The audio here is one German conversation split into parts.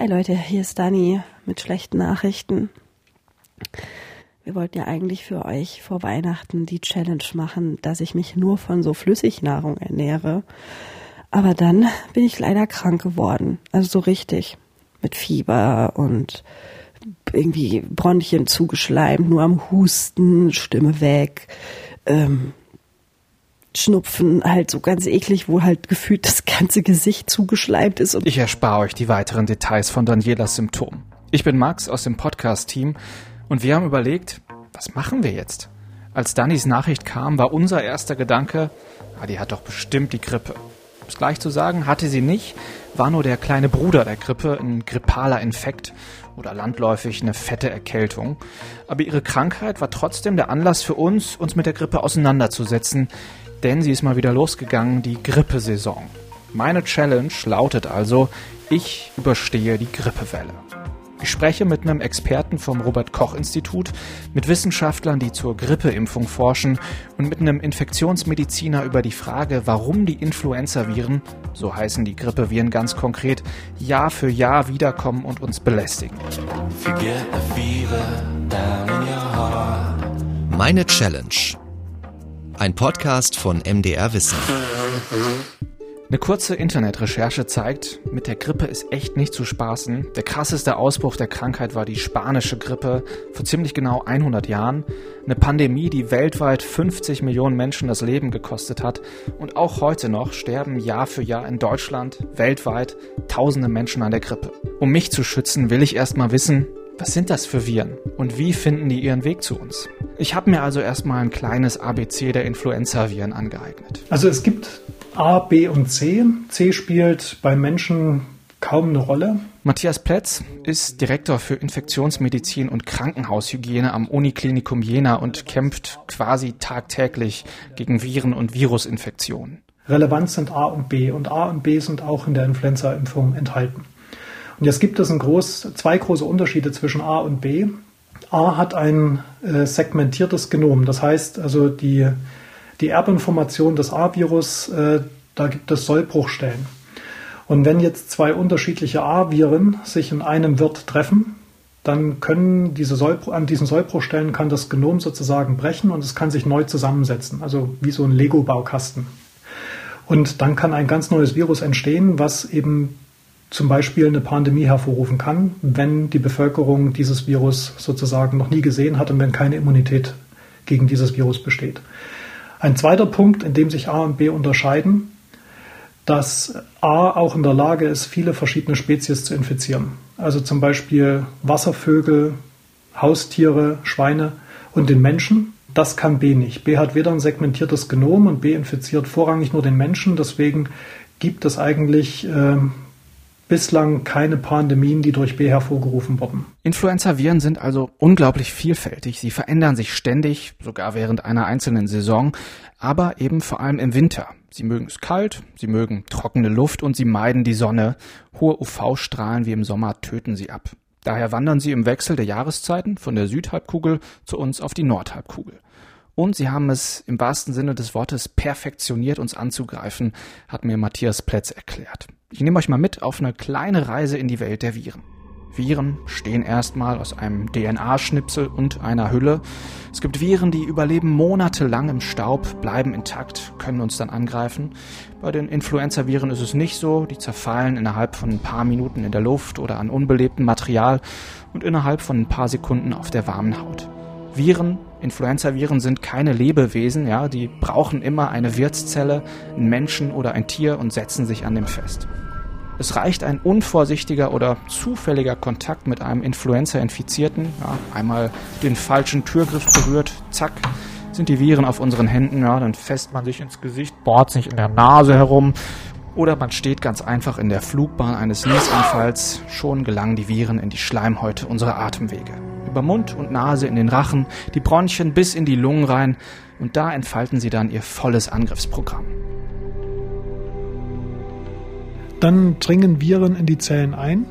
Hi Leute, hier ist Dani mit schlechten Nachrichten. Wir wollten ja eigentlich für euch vor Weihnachten die Challenge machen, dass ich mich nur von so Flüssignahrung ernähre. Aber dann bin ich leider krank geworden. Also so richtig. Mit Fieber und irgendwie Bronchien zugeschleimt, nur am Husten, Stimme weg. Ähm, Schnupfen halt so ganz eklig, wo halt gefühlt das ganze Gesicht zugeschleimt ist. ich erspare euch die weiteren Details von Danielas Symptomen. Ich bin Max aus dem Podcast-Team und wir haben überlegt, was machen wir jetzt? Als Dannys Nachricht kam, war unser erster Gedanke, ah, die hat doch bestimmt die Grippe. Um es gleich zu sagen, hatte sie nicht, war nur der kleine Bruder der Grippe, ein grippaler Infekt oder landläufig eine fette Erkältung. Aber ihre Krankheit war trotzdem der Anlass für uns, uns mit der Grippe auseinanderzusetzen, denn sie ist mal wieder losgegangen, die Grippesaison. Meine Challenge lautet also, ich überstehe die Grippewelle. Ich spreche mit einem Experten vom Robert Koch Institut, mit Wissenschaftlern, die zur Grippeimpfung forschen und mit einem Infektionsmediziner über die Frage, warum die Influenzaviren, so heißen die Grippeviren ganz konkret, Jahr für Jahr wiederkommen und uns belästigen. Meine Challenge ein Podcast von MDR Wissen. Eine kurze Internetrecherche zeigt, mit der Grippe ist echt nicht zu spaßen. Der krasseste Ausbruch der Krankheit war die spanische Grippe vor ziemlich genau 100 Jahren. Eine Pandemie, die weltweit 50 Millionen Menschen das Leben gekostet hat. Und auch heute noch sterben Jahr für Jahr in Deutschland, weltweit, tausende Menschen an der Grippe. Um mich zu schützen, will ich erstmal wissen, was sind das für Viren und wie finden die ihren Weg zu uns? Ich habe mir also erstmal ein kleines ABC der Influenza-Viren angeeignet. Also es gibt A, B und C. C spielt bei Menschen kaum eine Rolle. Matthias Plätz ist Direktor für Infektionsmedizin und Krankenhaushygiene am Uniklinikum Jena und kämpft quasi tagtäglich gegen Viren und Virusinfektionen. Relevant sind A und B und A und B sind auch in der Influenza-Impfung enthalten. Und jetzt gibt es groß, zwei große Unterschiede zwischen A und B. A hat ein äh, segmentiertes Genom. Das heißt also die, die Erbinformation des A-Virus, äh, da gibt es Sollbruchstellen. Und wenn jetzt zwei unterschiedliche A-Viren sich in einem Wirt treffen, dann können diese Sollbruch, an diesen Sollbruchstellen kann das Genom sozusagen brechen und es kann sich neu zusammensetzen, also wie so ein Lego-Baukasten. Und dann kann ein ganz neues Virus entstehen, was eben zum Beispiel eine Pandemie hervorrufen kann, wenn die Bevölkerung dieses Virus sozusagen noch nie gesehen hat und wenn keine Immunität gegen dieses Virus besteht. Ein zweiter Punkt, in dem sich A und B unterscheiden, dass A auch in der Lage ist, viele verschiedene Spezies zu infizieren. Also zum Beispiel Wasservögel, Haustiere, Schweine und den Menschen. Das kann B nicht. B hat weder ein segmentiertes Genom und B infiziert vorrangig nur den Menschen. Deswegen gibt es eigentlich äh, bislang keine Pandemien, die durch B hervorgerufen wurden. Influenza-Viren sind also unglaublich vielfältig. Sie verändern sich ständig, sogar während einer einzelnen Saison, aber eben vor allem im Winter. Sie mögen es kalt, sie mögen trockene Luft und sie meiden die Sonne. Hohe UV-Strahlen wie im Sommer töten sie ab. Daher wandern sie im Wechsel der Jahreszeiten von der Südhalbkugel zu uns auf die Nordhalbkugel. Und sie haben es im wahrsten Sinne des Wortes perfektioniert, uns anzugreifen, hat mir Matthias Plätz erklärt. Ich nehme euch mal mit auf eine kleine Reise in die Welt der Viren. Viren stehen erstmal aus einem DNA-Schnipsel und einer Hülle. Es gibt Viren, die überleben monatelang im Staub, bleiben intakt, können uns dann angreifen. Bei den Influenza-Viren ist es nicht so. Die zerfallen innerhalb von ein paar Minuten in der Luft oder an unbelebtem Material und innerhalb von ein paar Sekunden auf der warmen Haut. Viren, Influenza-Viren sind keine Lebewesen, ja, die brauchen immer eine Wirtszelle, einen Menschen oder ein Tier und setzen sich an dem fest. Es reicht ein unvorsichtiger oder zufälliger Kontakt mit einem Influenza-Infizierten, ja, einmal den falschen Türgriff berührt, zack, sind die Viren auf unseren Händen, ja, dann fässt man sich ins Gesicht, bohrt sich in der Nase herum oder man steht ganz einfach in der Flugbahn eines Niesanfalls, schon gelangen die Viren in die Schleimhäute unserer Atemwege über Mund und Nase in den Rachen, die Bronchien bis in die Lungen rein und da entfalten sie dann ihr volles Angriffsprogramm. Dann dringen Viren in die Zellen ein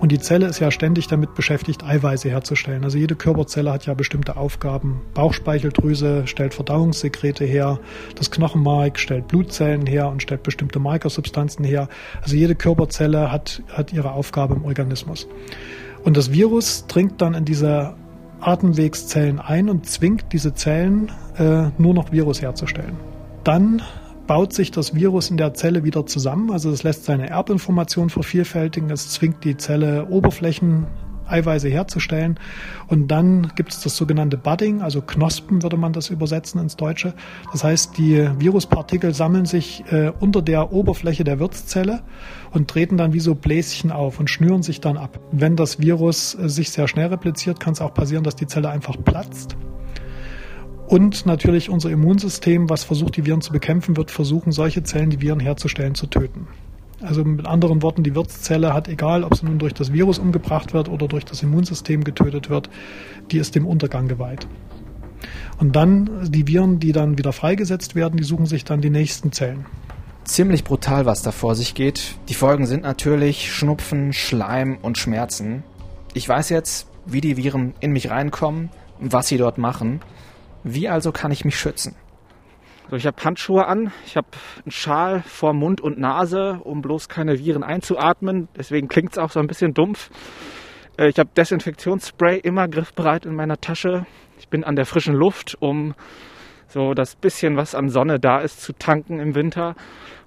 Und die Zelle ist ja ständig damit beschäftigt, Eiweiße herzustellen. Also jede Körperzelle hat ja bestimmte Aufgaben. Bauchspeicheldrüse stellt Verdauungssekrete her, das Knochenmark stellt Blutzellen her und stellt bestimmte Markersubstanzen her. Also jede Körperzelle hat, hat ihre Aufgabe im Organismus. Und das Virus dringt dann in diese Atemwegszellen ein und zwingt diese Zellen äh, nur noch Virus herzustellen. Dann baut sich das Virus in der Zelle wieder zusammen. Also es lässt seine Erbinformation vervielfältigen, es zwingt die Zelle Oberflächen Eiweiße herzustellen. Und dann gibt es das sogenannte Budding, also Knospen würde man das übersetzen ins Deutsche. Das heißt, die Viruspartikel sammeln sich äh, unter der Oberfläche der Wirtszelle und treten dann wie so Bläschen auf und schnüren sich dann ab. Wenn das Virus äh, sich sehr schnell repliziert, kann es auch passieren, dass die Zelle einfach platzt und natürlich unser Immunsystem, was versucht, die Viren zu bekämpfen, wird versuchen, solche Zellen, die Viren herzustellen, zu töten. Also mit anderen Worten, die Wirtszelle hat, egal ob sie nun durch das Virus umgebracht wird oder durch das Immunsystem getötet wird, die ist dem Untergang geweiht. Und dann die Viren, die dann wieder freigesetzt werden, die suchen sich dann die nächsten Zellen. Ziemlich brutal, was da vor sich geht. Die Folgen sind natürlich Schnupfen, Schleim und Schmerzen. Ich weiß jetzt, wie die Viren in mich reinkommen und was sie dort machen. Wie also kann ich mich schützen? So, ich habe Handschuhe an, ich habe einen Schal vor Mund und Nase, um bloß keine Viren einzuatmen. Deswegen klingt es auch so ein bisschen dumpf. Äh, ich habe Desinfektionsspray immer griffbereit in meiner Tasche. Ich bin an der frischen Luft, um so das bisschen, was an Sonne da ist, zu tanken im Winter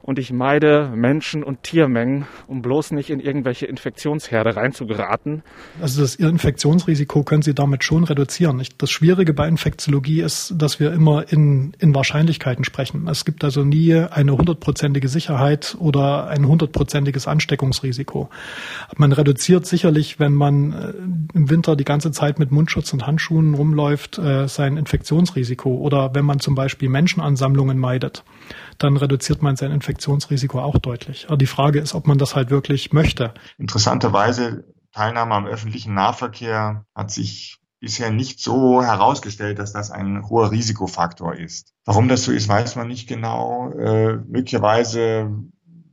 und ich meide Menschen- und Tiermengen, um bloß nicht in irgendwelche Infektionsherde reinzugeraten. Also das Infektionsrisiko können Sie damit schon reduzieren. Das Schwierige bei Infektiologie ist, dass wir immer in, in Wahrscheinlichkeiten sprechen. Es gibt also nie eine hundertprozentige Sicherheit oder ein hundertprozentiges Ansteckungsrisiko. Man reduziert sicherlich, wenn man äh, im Winter die ganze Zeit mit Mundschutz und Handschuhen rumläuft, äh, sein Infektionsrisiko oder wenn man zum Beispiel Menschenansammlungen meidet dann reduziert man sein Infektionsrisiko auch deutlich. Aber die Frage ist, ob man das halt wirklich möchte. Interessanterweise Teilnahme am öffentlichen Nahverkehr hat sich bisher nicht so herausgestellt, dass das ein hoher Risikofaktor ist. Warum das so ist, weiß man nicht genau. Äh, möglicherweise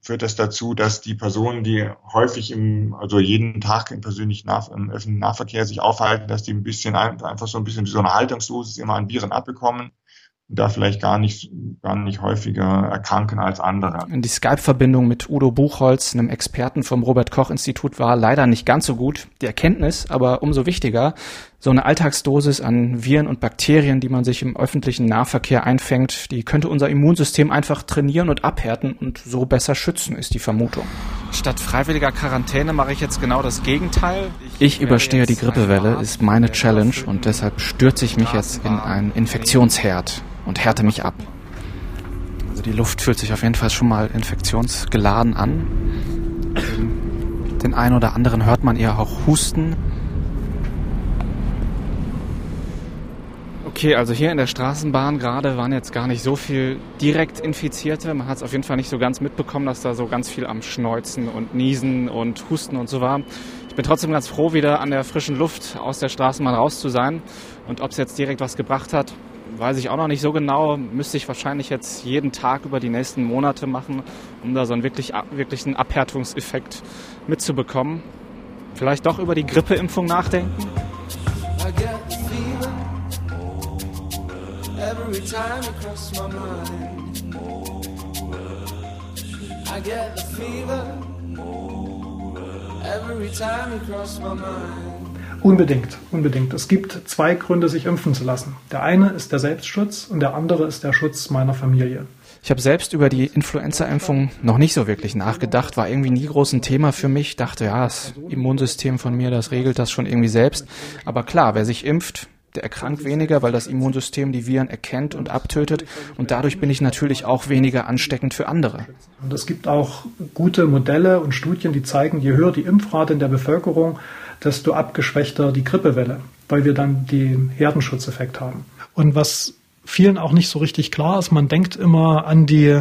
führt das dazu, dass die Personen, die häufig im, also jeden Tag im persönlichen Nah im öffentlichen Nahverkehr sich aufhalten, dass die ein bisschen einfach so ein bisschen wie so eine Haltungsdosis immer an Viren abbekommen da vielleicht gar nicht, gar nicht häufiger erkranken als andere. Die Skype-Verbindung mit Udo Buchholz, einem Experten vom Robert-Koch-Institut, war leider nicht ganz so gut. Die Erkenntnis aber umso wichtiger. So eine Alltagsdosis an Viren und Bakterien, die man sich im öffentlichen Nahverkehr einfängt, die könnte unser Immunsystem einfach trainieren und abhärten und so besser schützen, ist die Vermutung. Statt freiwilliger Quarantäne mache ich jetzt genau das Gegenteil. Ich, ich überstehe die Grippewelle, ist meine Challenge und deshalb stürze ich mich jetzt in einen Infektionsherd und härte mich ab. Also die Luft fühlt sich auf jeden Fall schon mal infektionsgeladen an. Den einen oder anderen hört man eher auch husten. Okay, also hier in der Straßenbahn gerade waren jetzt gar nicht so viel direkt Infizierte. Man hat es auf jeden Fall nicht so ganz mitbekommen, dass da so ganz viel am Schneuzen und Niesen und Husten und so war. Ich bin trotzdem ganz froh, wieder an der frischen Luft aus der Straßenbahn raus zu sein. Und ob es jetzt direkt was gebracht hat, weiß ich auch noch nicht so genau. Müsste ich wahrscheinlich jetzt jeden Tag über die nächsten Monate machen, um da so einen wirklich, wirklichen Abhärtungseffekt mitzubekommen. Vielleicht doch über die Grippeimpfung nachdenken. Every time you cross my mind, I get the fever. Every time you cross my mind. Unbedingt, unbedingt. Es gibt zwei Gründe, sich impfen zu lassen. Der eine ist der Selbstschutz und der andere ist der Schutz meiner Familie. Ich habe selbst über die Influenza-Impfung noch nicht so wirklich nachgedacht, war irgendwie nie groß ein Thema für mich. Dachte, ja, das Immunsystem von mir, das regelt das schon irgendwie selbst. Aber klar, wer sich impft, der erkrankt weniger, weil das Immunsystem die Viren erkennt und abtötet. Und dadurch bin ich natürlich auch weniger ansteckend für andere. Und es gibt auch gute Modelle und Studien, die zeigen, je höher die Impfrate in der Bevölkerung, desto abgeschwächter die Grippewelle, weil wir dann den Herdenschutzeffekt haben. Und was vielen auch nicht so richtig klar ist, man denkt immer an die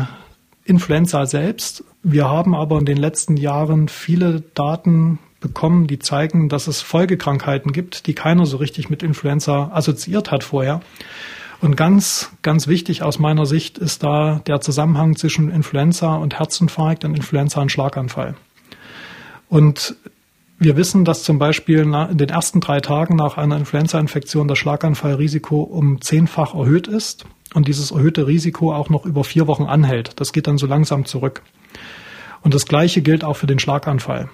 Influenza selbst. Wir haben aber in den letzten Jahren viele Daten bekommen, die zeigen, dass es Folgekrankheiten gibt, die keiner so richtig mit Influenza assoziiert hat vorher. Und ganz, ganz wichtig aus meiner Sicht ist da der Zusammenhang zwischen Influenza und Herzinfarkt und Influenza und Schlaganfall. Und Wir wissen, dass zum Beispiel in den ersten drei Tagen nach einer Influenza-Infektion das Schlaganfallrisiko um zehnfach erhöht ist und dieses erhöhte Risiko auch noch über vier Wochen anhält. Das geht dann so langsam zurück. Und das Gleiche gilt auch für den Schlaganfall.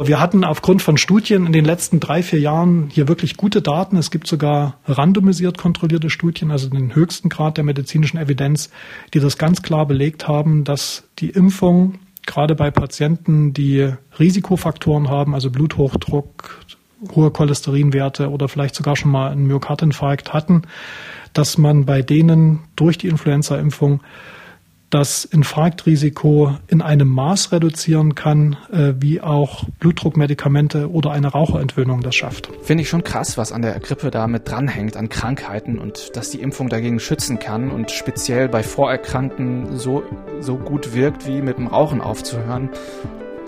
Wir hatten aufgrund von Studien in den letzten drei, vier Jahren hier wirklich gute Daten. Es gibt sogar randomisiert kontrollierte Studien, also den höchsten Grad der medizinischen Evidenz, die das ganz klar belegt haben, dass die Impfung gerade bei Patienten, die Risikofaktoren haben, also Bluthochdruck, hohe Cholesterinwerte oder vielleicht sogar schon mal einen Myokardinfarkt hatten, dass man bei denen durch die Influenza-Impfung das Infarktrisiko in einem Maß reduzieren kann, äh, wie auch Blutdruckmedikamente oder eine Raucherentwöhnung das schafft. Finde ich schon krass, was an der Grippe da mit dranhängt, an Krankheiten und dass die Impfung dagegen schützen kann und speziell bei Vorerkrankten so, so gut wirkt, wie mit dem Rauchen aufzuhören.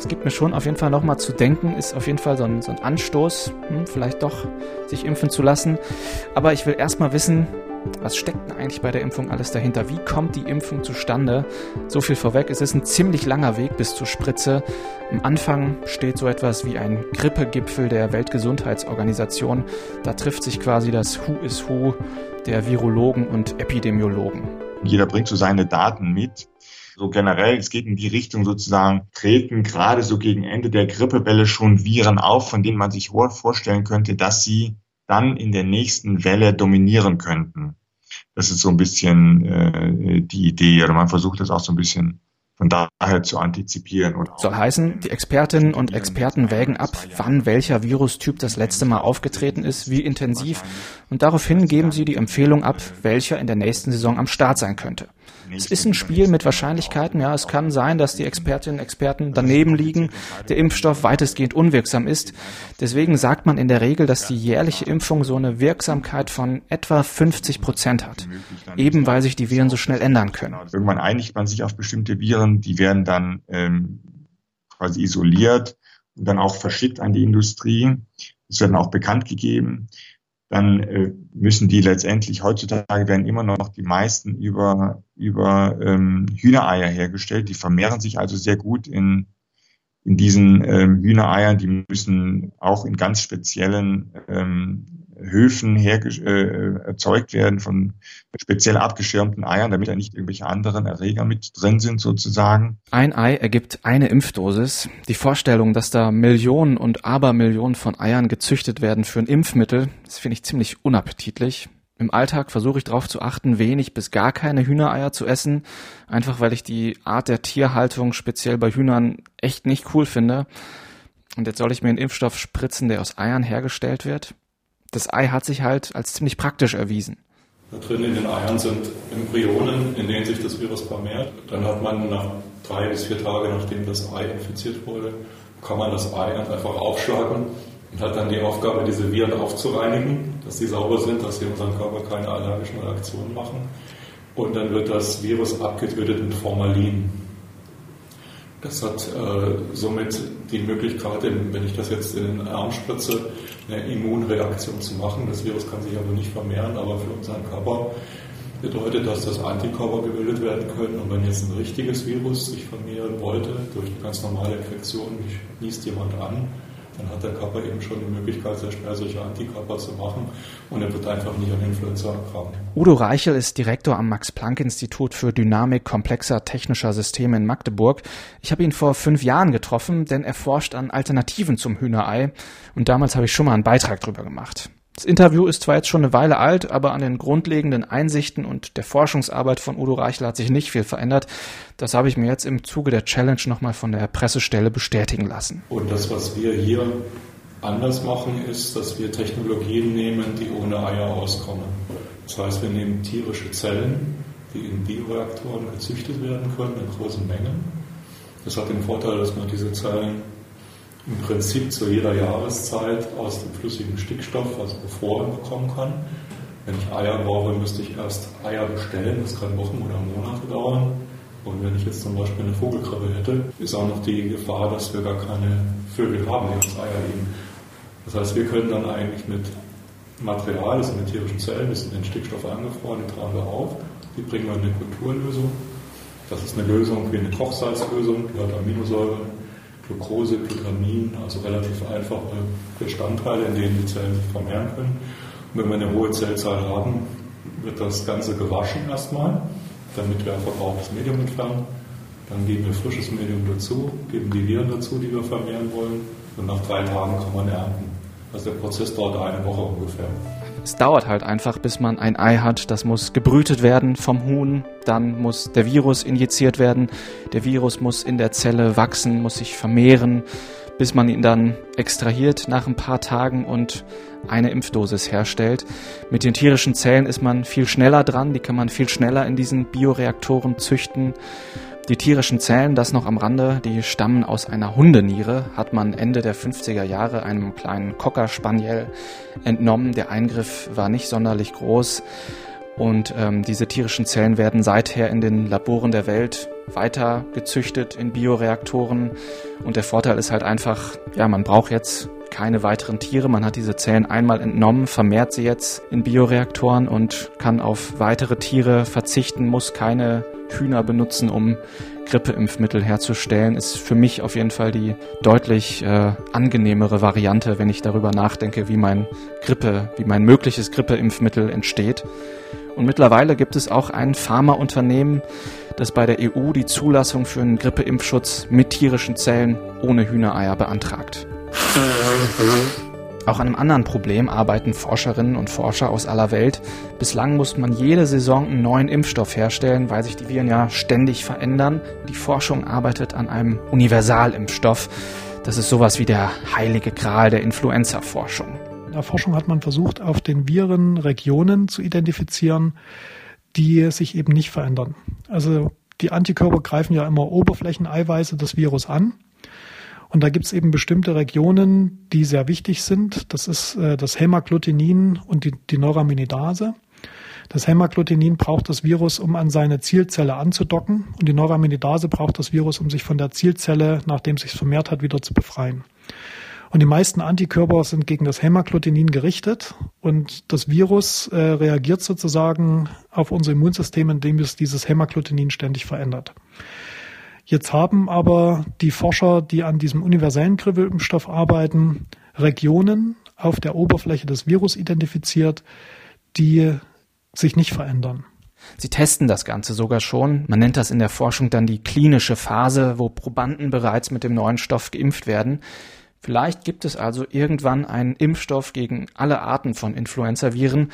Es gibt mir schon auf jeden Fall nochmal zu denken, ist auf jeden Fall so ein, so ein Anstoß, hm, vielleicht doch sich impfen zu lassen. Aber ich will erstmal wissen, was steckt denn eigentlich bei der Impfung alles dahinter? Wie kommt die Impfung zustande? So viel vorweg, es ist ein ziemlich langer Weg bis zur Spritze. Am Anfang steht so etwas wie ein Grippegipfel der Weltgesundheitsorganisation. Da trifft sich quasi das Who is Who der Virologen und Epidemiologen. Jeder bringt so seine Daten mit. So generell, es geht in die Richtung sozusagen, treten gerade so gegen Ende der Grippewelle schon Viren auf, von denen man sich vorstellen könnte, dass sie dann in der nächsten Welle dominieren könnten. Das ist so ein bisschen äh, die Idee, oder man versucht das auch so ein bisschen von daher zu antizipieren. Und Soll heißen, die Expertinnen und Experten wägen ab, wann welcher Virustyp das letzte Mal aufgetreten ist, wie intensiv, und daraufhin geben sie die Empfehlung ab, welcher in der nächsten Saison am Start sein könnte. Es ist ein Spiel mit Wahrscheinlichkeiten. Ja, es kann sein, dass die Expertinnen und Experten daneben liegen, der Impfstoff weitestgehend unwirksam ist. Deswegen sagt man in der Regel, dass die jährliche Impfung so eine Wirksamkeit von etwa 50 Prozent hat. Eben weil sich die Viren so schnell ändern können. Irgendwann einigt man sich auf bestimmte Viren, die werden dann ähm, quasi isoliert und dann auch verschickt an die Industrie. Es werden auch bekannt gegeben dann äh, müssen die letztendlich, heutzutage werden immer noch die meisten über, über ähm, Hühnereier hergestellt. Die vermehren sich also sehr gut in, in diesen ähm, Hühnereiern. Die müssen auch in ganz speziellen ähm, Höfen äh, erzeugt werden von speziell abgeschirmten Eiern, damit da nicht irgendwelche anderen Erreger mit drin sind sozusagen. Ein Ei ergibt eine Impfdosis. Die Vorstellung, dass da Millionen und Abermillionen von Eiern gezüchtet werden für ein Impfmittel, das finde ich ziemlich unappetitlich. Im Alltag versuche ich darauf zu achten, wenig bis gar keine Hühnereier zu essen, einfach weil ich die Art der Tierhaltung speziell bei Hühnern echt nicht cool finde. Und jetzt soll ich mir einen Impfstoff spritzen, der aus Eiern hergestellt wird? Das Ei hat sich halt als ziemlich praktisch erwiesen. Da drin in den Eiern sind Embryonen, in denen sich das Virus vermehrt. Dann hat man nach drei bis vier Tagen, nachdem das Ei infiziert wurde, kann man das Ei einfach aufschlagen und hat dann die Aufgabe, diese Viren aufzureinigen, dass sie sauber sind, dass sie unseren Körper keine allergischen Reaktionen machen. Und dann wird das Virus abgetötet mit Formalin. Das hat äh, somit die Möglichkeit, wenn ich das jetzt in den Arm spritze, eine Immunreaktion zu machen. Das Virus kann sich aber nicht vermehren, aber für unseren Körper bedeutet das, dass Antikörper gebildet werden können. Und wenn jetzt ein richtiges Virus sich vermehren wollte, durch eine ganz normale Infektion, niest jemand an, dann hat der Körper eben schon die Möglichkeit, sehr schnell solche Antikörper zu machen und er wird einfach nicht an Influenza erkranken. Udo Reichel ist Direktor am Max-Planck-Institut für Dynamik komplexer technischer Systeme in Magdeburg. Ich habe ihn vor fünf Jahren getroffen, denn er forscht an Alternativen zum Hühnerei und damals habe ich schon mal einen Beitrag drüber gemacht. Das Interview ist zwar jetzt schon eine Weile alt, aber an den grundlegenden Einsichten und der Forschungsarbeit von Udo Reichel hat sich nicht viel verändert. Das habe ich mir jetzt im Zuge der Challenge nochmal von der Pressestelle bestätigen lassen. Und das, was wir hier anders machen, ist, dass wir Technologien nehmen, die ohne Eier auskommen. Das heißt, wir nehmen tierische Zellen, die in Bioreaktoren gezüchtet werden können in großen Mengen. Das hat den Vorteil, dass man diese Zellen im Prinzip zu jeder Jahreszeit aus dem flüssigen Stickstoff, also befroren bekommen kann. Wenn ich Eier brauche, müsste ich erst Eier bestellen. Das kann Wochen oder Monate dauern. Und wenn ich jetzt zum Beispiel eine Vogelgrippe hätte, ist auch noch die Gefahr, dass wir gar keine Vögel haben, die uns Eier legen. Das heißt, wir können dann eigentlich mit Material, das sind die tierischen Zellen, das sind den Stickstoff angefroren, die tragen wir auf, die bringen wir in eine Kulturlösung. Das ist eine Lösung wie eine Kochsalzlösung, die hat Aminosäuren, Glucose, Glutamin, also relativ einfache Bestandteile, in denen die Zellen sich vermehren können. Und wenn wir eine hohe Zellzahl haben, wird das Ganze gewaschen erstmal, damit wir ein verbrauchtes Medium entfernen. Dann geben wir frisches Medium dazu, geben die Viren dazu, die wir vermehren wollen. Und nach drei Tagen kann man ernten. Also der Prozess dauert eine Woche ungefähr. Es dauert halt einfach, bis man ein Ei hat. Das muss gebrütet werden vom Huhn. Dann muss der Virus injiziert werden. Der Virus muss in der Zelle wachsen, muss sich vermehren, bis man ihn dann extrahiert nach ein paar Tagen und eine Impfdosis herstellt. Mit den tierischen Zellen ist man viel schneller dran. Die kann man viel schneller in diesen Bioreaktoren züchten. Die tierischen Zellen, das noch am Rande, die stammen aus einer Hundeniere, hat man Ende der 50er Jahre einem kleinen Cocker Spaniel entnommen. Der Eingriff war nicht sonderlich groß und ähm, diese tierischen Zellen werden seither in den Laboren der Welt weiter gezüchtet in Bioreaktoren und der Vorteil ist halt einfach, ja, man braucht jetzt keine weiteren Tiere. Man hat diese Zellen einmal entnommen, vermehrt sie jetzt in Bioreaktoren und kann auf weitere Tiere verzichten, muss keine Hühner benutzen, um Grippeimpfmittel herzustellen, ist für mich auf jeden Fall die deutlich äh, angenehmere Variante, wenn ich darüber nachdenke, wie mein Grippe, wie mein mögliches Grippeimpfmittel entsteht. Und mittlerweile gibt es auch ein Pharmaunternehmen, das bei der EU die Zulassung für einen Grippeimpfschutz mit tierischen Zellen ohne Hühnereier beantragt. Auch an einem anderen Problem arbeiten Forscherinnen und Forscher aus aller Welt. Bislang muss man jede Saison einen neuen Impfstoff herstellen, weil sich die Viren ja ständig verändern. Die Forschung arbeitet an einem Universalimpfstoff. Das ist sowas wie der heilige Gral der Influenza-Forschung. In der Forschung hat man versucht, auf den Viren Regionen zu identifizieren, die sich eben nicht verändern. Also die Antikörper greifen ja immer Oberflächeneiweiße des Virus an und da gibt es eben bestimmte Regionen, die sehr wichtig sind. Das ist äh, das Hämagglutinin und die, die Neuraminidase. Das Hämagglutinin braucht das Virus, um an seine Zielzelle anzudocken und die Neuraminidase braucht das Virus, um sich von der Zielzelle, nachdem es sich vermehrt hat, wieder zu befreien. Und die meisten Antikörper sind gegen das Hämagglutinin gerichtet und das Virus äh, reagiert sozusagen auf unser Immunsystem, indem es dieses Hämagglutinin ständig verändert. Jetzt haben aber die Forscher, die an diesem universellen Grippeimpfstoff arbeiten, Regionen auf der Oberfläche des Virus identifiziert, die sich nicht verändern. Sie testen das Ganze sogar schon. Man nennt das in der Forschung dann die klinische Phase, wo Probanden bereits mit dem neuen Stoff geimpft werden. Vielleicht gibt es also irgendwann einen Impfstoff gegen alle Arten von Influenza-Viren.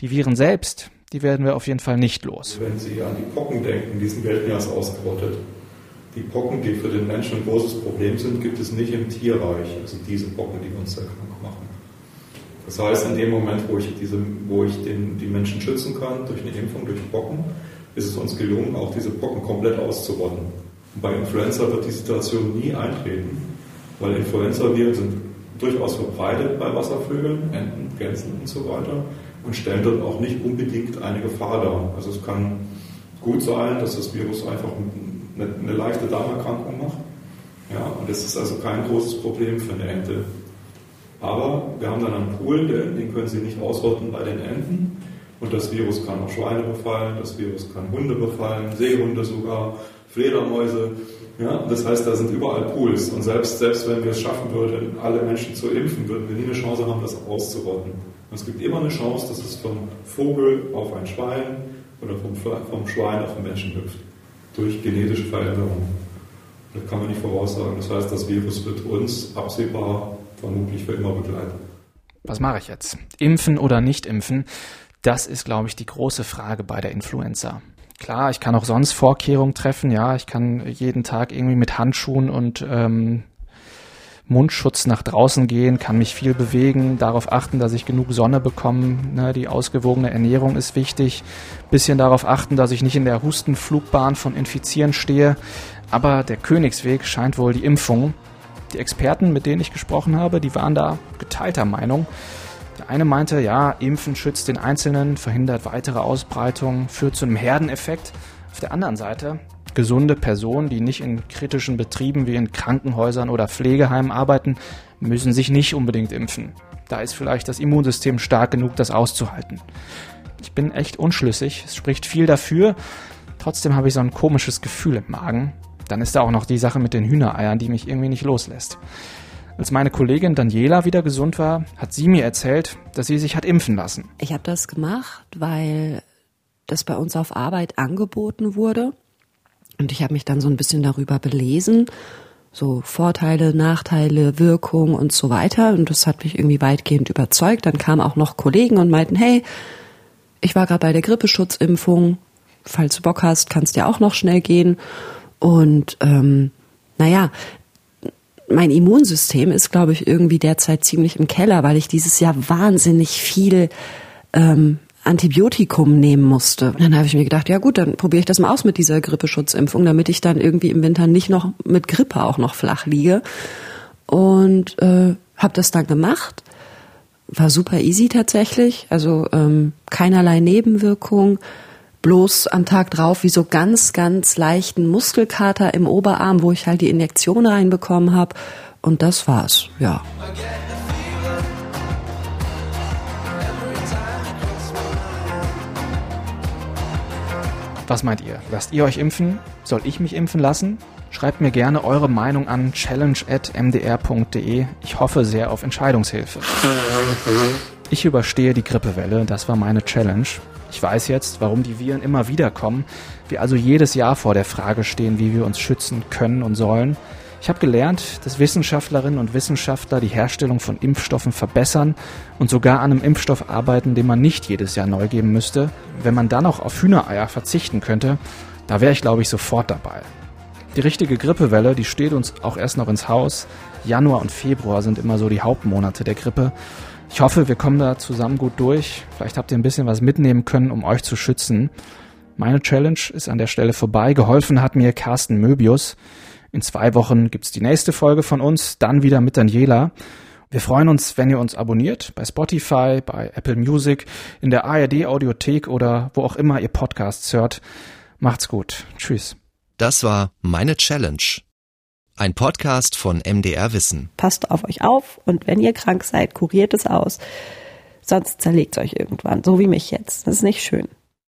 Die Viren selbst, die werden wir auf jeden Fall nicht los. Wenn Sie an die Pocken denken, die sind weltmeers ausgerottet die Pocken, die für den Menschen ein großes Problem sind, gibt es nicht im Tierreich, also diese Pocken, die uns sehr krank machen. Das heißt, in dem Moment, wo ich, diese, wo ich den, die Menschen schützen kann, durch eine Impfung, durch Pocken, ist es uns gelungen, auch diese Pocken komplett auszurotten. Und bei Influenza wird die Situation nie eintreten, weil Influenza-Viren sind durchaus verbreitet bei Wasservögeln, Enten, Gänsen und so weiter und stellen dort auch nicht unbedingt eine Gefahr dar. Also es kann gut sein, dass das Virus einfach eine, eine leichte Darmerkrankung macht. Ja, und das ist also kein großes Problem für eine Ente. Aber wir haben dann einen Pool, den können Sie nicht ausrotten bei den Enten. Und das Virus kann auch Schweine befallen, das Virus kann Hunde befallen, Seehunde sogar, Fledermäuse. Ja, das heißt, da sind überall Pools. Und selbst, selbst wenn wir es schaffen würden, alle Menschen zu impfen, würden wir nie eine Chance haben, das auszurotten. Und es gibt immer eine Chance, dass es vom Vogel auf ein Schwein oder vom, vom Schwein auf einen Menschen hüpft durch genetische Veränderungen. Das kann man nicht voraussagen. Das heißt, das Virus wird uns absehbar vermutlich für immer begleiten. Was mache ich jetzt? Impfen oder nicht impfen? Das ist, glaube ich, die große Frage bei der Influenza. Klar, ich kann auch sonst Vorkehrungen treffen. Ja, ich kann jeden Tag irgendwie mit Handschuhen und ähm, Mundschutz nach draußen gehen, kann mich viel bewegen, darauf achten, dass ich genug Sonne bekomme. Ne, die ausgewogene Ernährung ist wichtig. Bisschen darauf achten, dass ich nicht in der Hustenflugbahn von Infizieren stehe. Aber der Königsweg scheint wohl die Impfung. Die Experten, mit denen ich gesprochen habe, die waren da geteilter Meinung. Der eine meinte, ja, Impfen schützt den Einzelnen, verhindert weitere Ausbreitung, führt zu einem Herdeneffekt. Auf der anderen Seite Gesunde Personen, die nicht in kritischen Betrieben wie in Krankenhäusern oder Pflegeheimen arbeiten, müssen sich nicht unbedingt impfen. Da ist vielleicht das Immunsystem stark genug, das auszuhalten. Ich bin echt unschlüssig. Es spricht viel dafür. Trotzdem habe ich so ein komisches Gefühl im Magen. dann ist da auch noch die Sache mit den Hühnereiern, die mich irgendwie nicht loslässt. Als meine Kollegin Daniela wieder gesund war, hat sie mir erzählt, dass sie sich hat impfen lassen. Ich habe das gemacht, weil das bei uns auf Arbeit angeboten wurde. Und ich habe mich dann so ein bisschen darüber belesen. So Vorteile, Nachteile, Wirkung und so weiter. Und das hat mich irgendwie weitgehend überzeugt. Dann kamen auch noch Kollegen und meinten, hey, ich war gerade bei der Grippeschutzimpfung. Falls du Bock hast, kannst ja auch noch schnell gehen. Und ähm, naja, mein Immunsystem ist, glaube ich, irgendwie derzeit ziemlich im Keller, weil ich dieses Jahr wahnsinnig viel ähm, Antibiotikum nehmen musste. Dann habe ich mir gedacht, ja gut, dann probiere ich das mal aus mit dieser Grippeschutzimpfung, damit ich dann irgendwie im Winter nicht noch mit Grippe auch noch flach liege. Und äh, habe das dann gemacht. War super easy tatsächlich, also ähm, keinerlei Nebenwirkung bloß am Tag drauf wie so ganz, ganz leichten Muskelkater im Oberarm, wo ich halt die Injektion reinbekommen habe. Und das war's, ja. Was meint ihr? Lasst ihr euch impfen? Soll ich mich impfen lassen? Schreibt mir gerne eure Meinung an challenge.mdr.de. Ich hoffe sehr auf Entscheidungshilfe. Ich überstehe die Grippewelle, das war meine Challenge. Ich weiß jetzt, warum die Viren immer wieder kommen, wir also jedes Jahr vor der Frage stehen, wie wir uns schützen können und sollen. Ich habe gelernt, dass Wissenschaftlerinnen und Wissenschaftler die Herstellung von Impfstoffen verbessern und sogar an einem Impfstoff arbeiten, den man nicht jedes Jahr neu geben müsste. Wenn man dann auch auf Hühnereier verzichten könnte, da wäre ich, glaube ich, sofort dabei. Die richtige Grippewelle, die steht uns auch erst noch ins Haus. Januar und Februar sind immer so die Hauptmonate der Grippe. Ich hoffe, wir kommen da zusammen gut durch. Vielleicht habt ihr ein bisschen was mitnehmen können, um euch zu schützen. Meine Challenge ist an der Stelle vorbei. Geholfen hat mir Carsten Möbius. In zwei Wochen gibt's die nächste Folge von uns, dann wieder mit Daniela. Wir freuen uns, wenn ihr uns abonniert bei Spotify, bei Apple Music, in der ARD Audiothek oder wo auch immer ihr Podcasts hört. Macht's gut. Tschüss. Das war meine Challenge. Ein Podcast von MDR Wissen. Passt auf euch auf und wenn ihr krank seid, kuriert es aus. Sonst zerlegt es euch irgendwann, so wie mich jetzt. Das ist nicht schön.